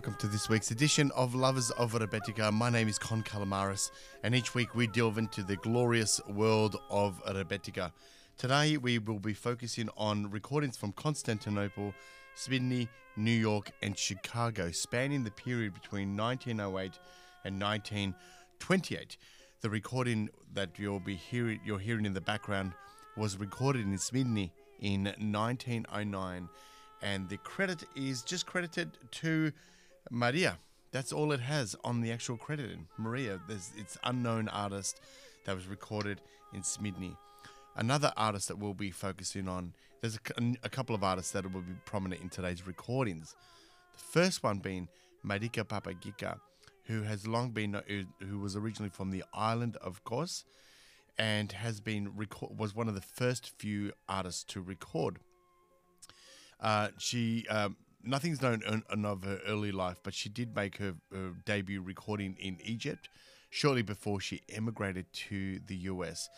Welcome to this week's edition of Lovers of Rebetika. My name is Con Calamaris, and each week we delve into the glorious world of Rebetika. Today we will be focusing on recordings from Constantinople, Smyrni, New York, and Chicago, spanning the period between 1908 and 1928. The recording that you'll be hearing, you're hearing in the background was recorded in Smyrni in 1909, and the credit is just credited to Maria. That's all it has on the actual credit. Maria, there's it's unknown artist that was recorded in Smyrni. Another artist that we'll be focusing on, there's a, a couple of artists that will be prominent in today's recordings. The first one being Marika Papagika, who has long been, who was originally from the island of Kos, and has been record, was one of the first few artists to record. Uh, she um, nothing's known of her early life, but she did make her, her, debut recording in Egypt shortly before she emigrated to the US.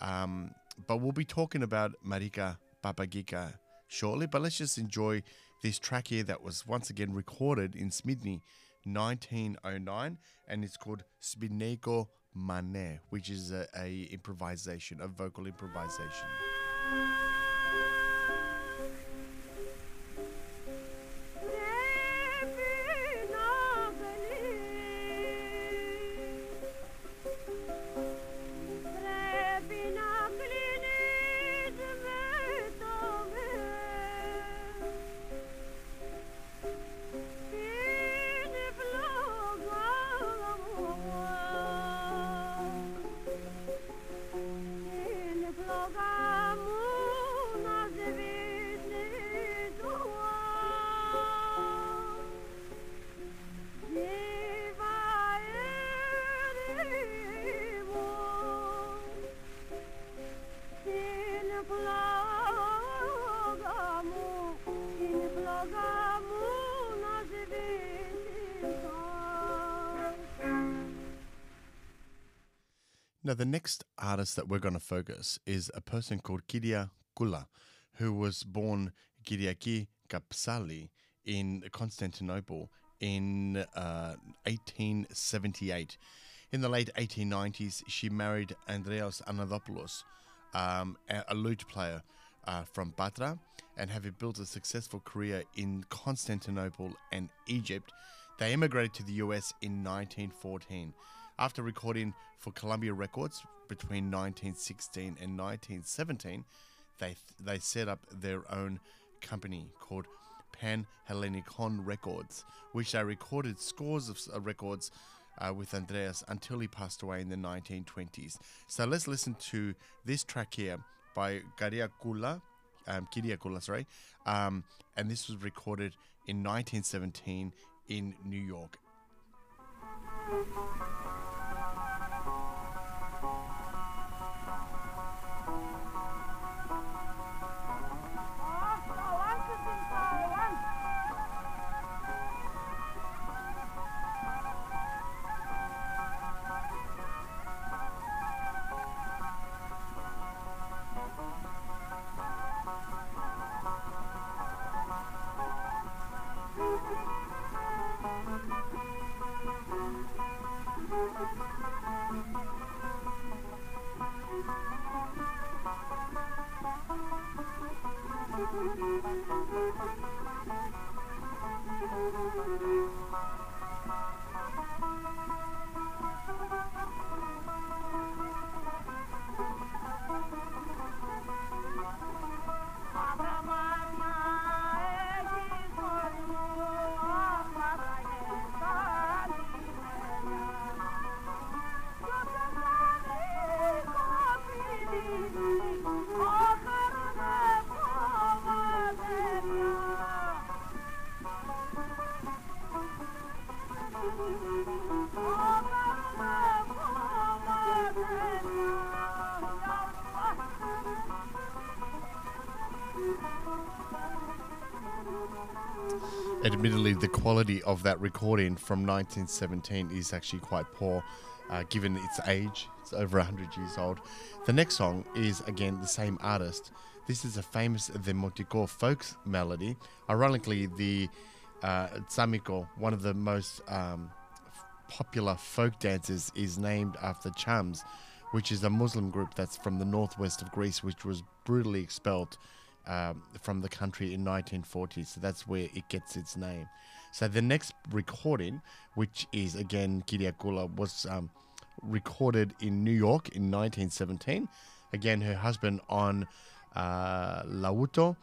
Um, but we'll be talking about Marika Papagika shortly. But let's just enjoy this track here that was once again recorded in Smyrni 1909 and it's called Spineko Mane, which is a, a improvisation, a vocal improvisation. Now, the next artist that we're going to focus is a person called Kyria Kula, who was born Kyriaki Kapsali in Constantinople in uh, 1878. In the late 1890s, she married Andreas Anadopoulos, um, a lute player uh, from Patra, and having built a successful career in Constantinople and Egypt, they emigrated to the US in 1914. After recording for Columbia Records between 1916 and 1917, they they set up their own company called Pan Hellenikon Records, which they recorded scores of uh, records uh, with Andreas until he passed away in the 1920s. So let's listen to this track here by Garia Kula, um, Kyria Kula, sorry, um, and this was recorded in 1917 in New York. Admittedly, the quality of that recording from 1917 is actually quite poor, uh, given its age. It's over 100 years old. The next song is again the same artist. This is a famous Demotico folks melody. Ironically, the uh, one of the most um, popular folk dances, is named after Chams, which is a Muslim group that's from the northwest of Greece, which was brutally expelled um, from the country in 1940. So that's where it gets its name. So the next recording, which is again Kiriakula, was um, recorded in New York in 1917. Again, her husband on uh, Lauto,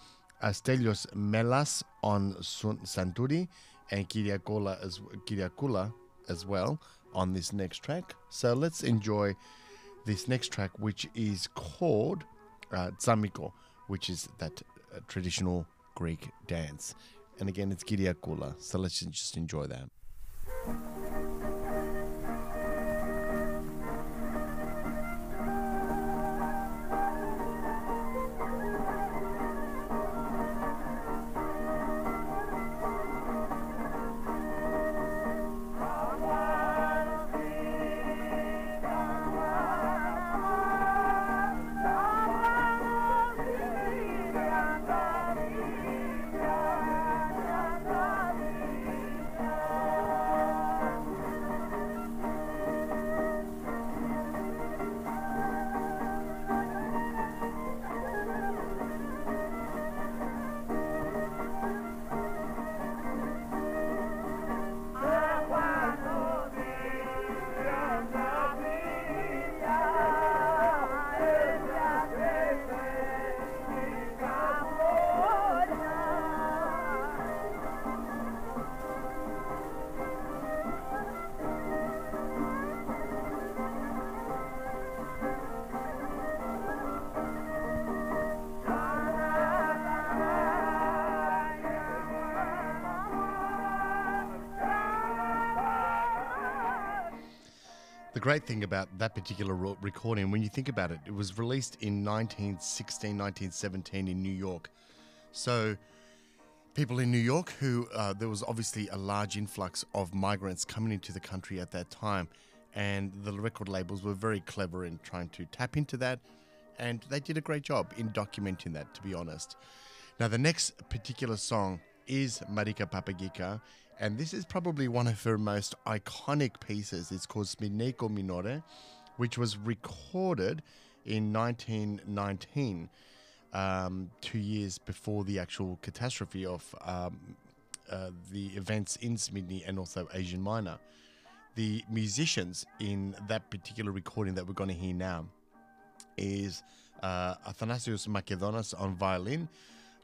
Astelios Melas on Santuri, and Kiriakula as, Kiriakula as well on this next track. So let's enjoy this next track, which is called uh, Tsamiko, which is that uh, traditional Greek dance. And again, it's Kiriakula. So let's just enjoy that. The great thing about that particular recording, when you think about it, it was released in 1916, 1917 in New York. So, people in New York who, uh, there was obviously a large influx of migrants coming into the country at that time. And the record labels were very clever in trying to tap into that. And they did a great job in documenting that, to be honest. Now, the next particular song is Marika Papagika, and this is probably one of her most iconic pieces. It's called Smyrneiko Minore, which was recorded in 1919, um, two years before the actual catastrophe of um, uh, the events in Smyrni and also Asian Minor. The musicians in that particular recording that we're going to hear now is uh, Athanasios Makedonas on violin,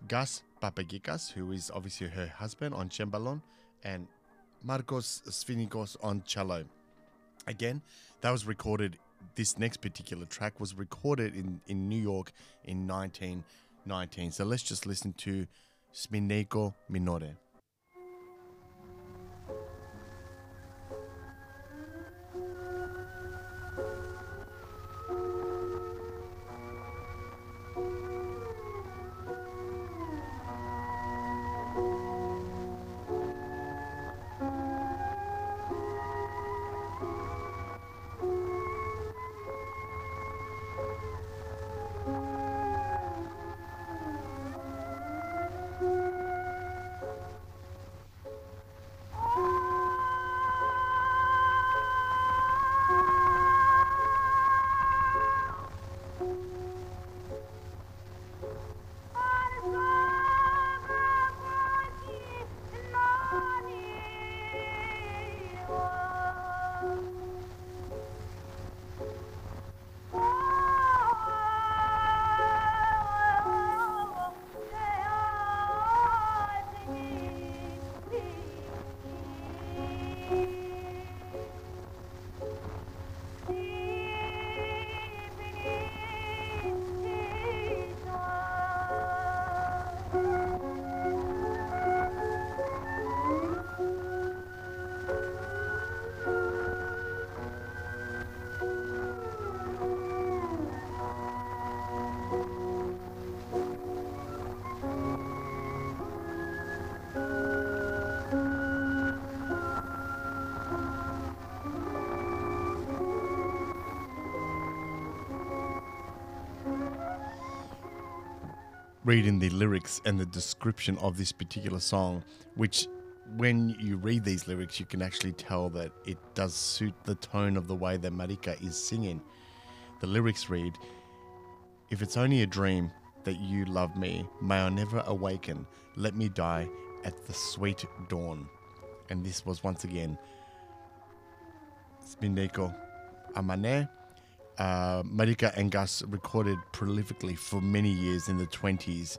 Gus Papagikas, who is obviously her husband, on cembalon, and Marcos Svinikos on cello. Again, that was recorded. This next particular track was recorded in, in New York in 1919. So let's just listen to Smyrneiko Minore. Reading the lyrics and the description of this particular song, which when you read these lyrics, you can actually tell that it does suit the tone of the way that Marika is singing. The lyrics read, If it's only a dream that you love me, may I never awaken. Let me die at the sweet dawn. And this was once again Spindeco Amane. Uh, Marika and Gus recorded prolifically for many years in the 20s,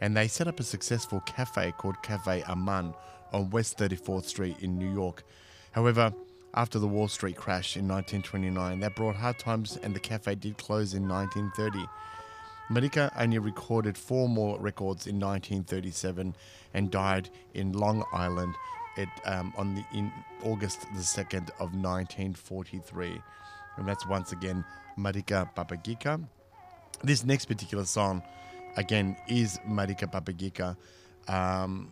and they set up a successful cafe called Cafe Aman on West 34th Street in New York. However, after the Wall Street crash in 1929, that brought hard times and the cafe did close in 1930. Marika only recorded four more records in 1937 and died in Long Island um, on the in August the 2nd of 1943. And that's once again Marika Papagika. This next particular song, again, is Marika Papagika, um,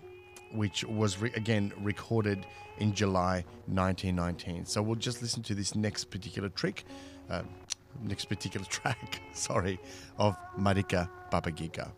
which was re- again recorded in July 1919. So we'll just listen to this next particular trick, uh, next particular track, sorry, of Marika Papagika.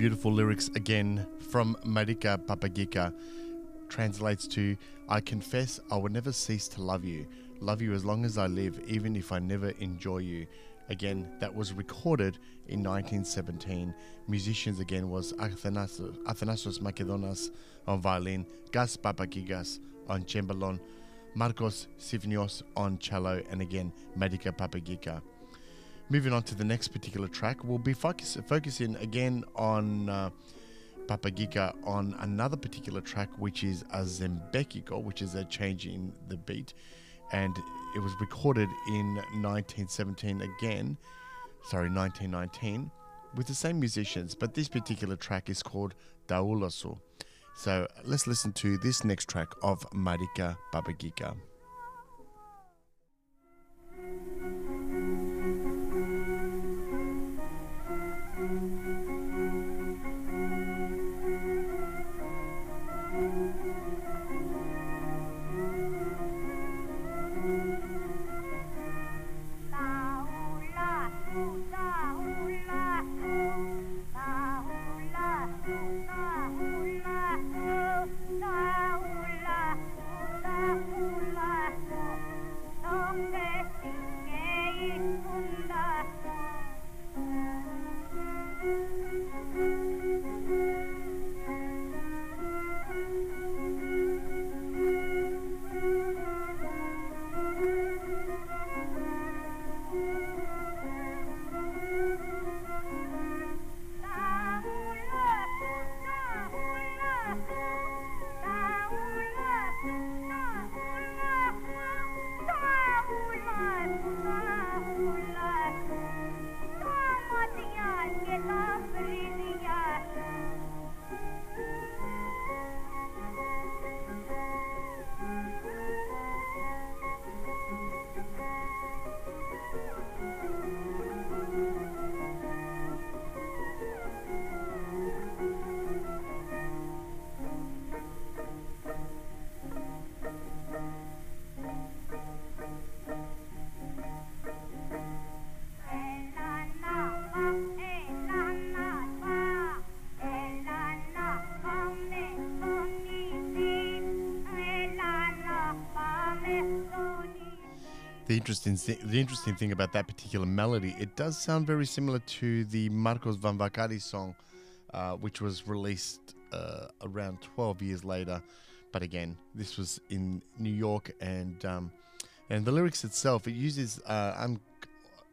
Beautiful lyrics again from Marika Papagika translates to I confess I will never cease to love you, love you as long as I live, even if I never enjoy you. Again, that was recorded in 1917. Musicians again was Athanasios, Athanasios Makedonas on violin, Gus Papagikas on cembalon, Marcos Sifnios on cello, and again Marika Papagika moving on to the next particular track, we'll be focus, focusing again on uh, Papagika on another particular track, which is a Zembekiko, which is a change in the beat. And it was recorded in 1917 again, sorry, 1919, with the same musicians, but this particular track is called Daulasu. So let's listen to this next track of Marika Papagika. Interesting, the interesting thing about that particular melody, it does sound very similar to the Marcos Vamvakari song, uh, which was released uh, around 12 years later. But again, this was in New York, and um, and the lyrics itself, it uses uh, un-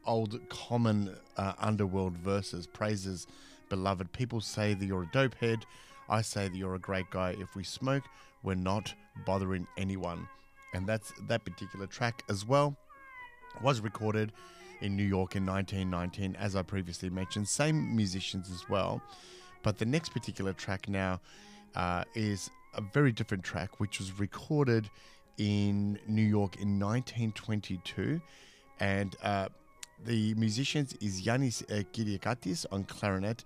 old common uh, underworld verses, praises beloved. People say that you're a dope head. I say that you're a great guy. If we smoke, we're not bothering anyone. And that's that particular track as well was recorded in New York in 1919, as I previously mentioned. Same musicians as well. But the next particular track now uh, is a very different track, which was recorded in New York in 1922. And uh, the musicians is Yanis uh, Kyriakatis on clarinet,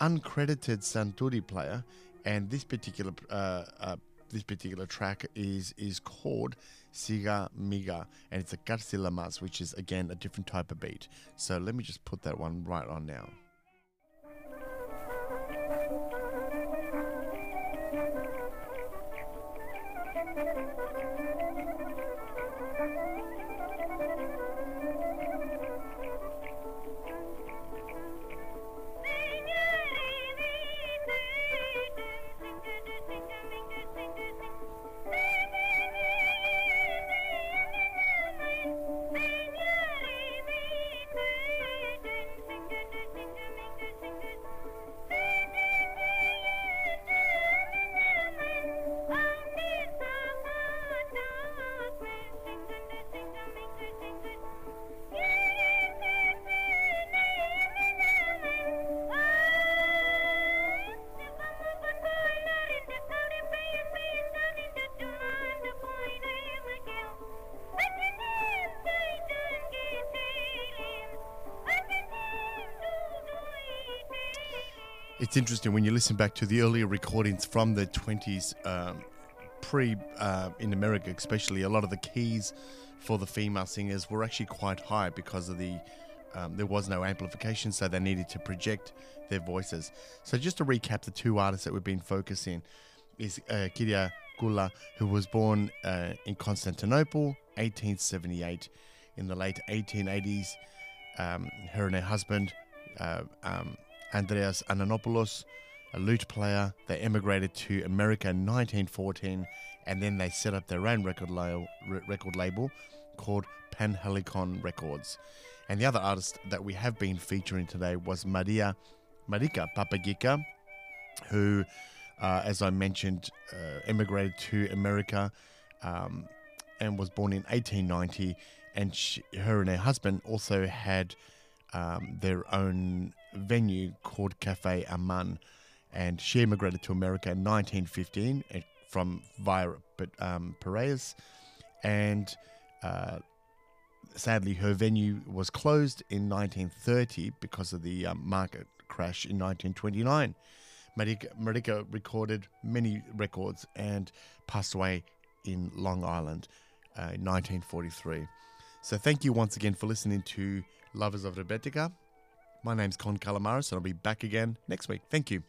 uncredited Santuri player, and this particular uh, uh, this particular track is is called Siga Miga, and it's a Garcilamas, which is again a different type of beat. So let me just put that one right on now. It's interesting when you listen back to the earlier recordings from the 20s, um, pre uh, in America, especially. A lot of the keys for the female singers were actually quite high because of the um, there was no amplification, so they needed to project their voices. So just to recap, the two artists that we've been focusing is uh, Kyria Kula, who was born uh, in Constantinople, 1878. In the late 1880s, um, her and her husband. Uh, um, Andreas Ananopoulos, a lute player. They emigrated to America in 1914 and then they set up their own record, la- record label called Panhelicon Records. And the other artist that we have been featuring today was Maria Marika Papagika, who, uh, as I mentioned, uh, emigrated to America um, and was born in 1890. And she, her and her husband also had um, their own venue called Cafe Aman, and she immigrated to America in 1915 eh, from via um, Piraeus, and uh, sadly her venue was closed in 1930 because of the um, market crash in 1929. Marika, Marika recorded many records and passed away in Long Island uh, in 1943. So thank you once again for listening to Lovers of Rebetika. My name's Con Calamaris, and I'll be back again next week. Thank you.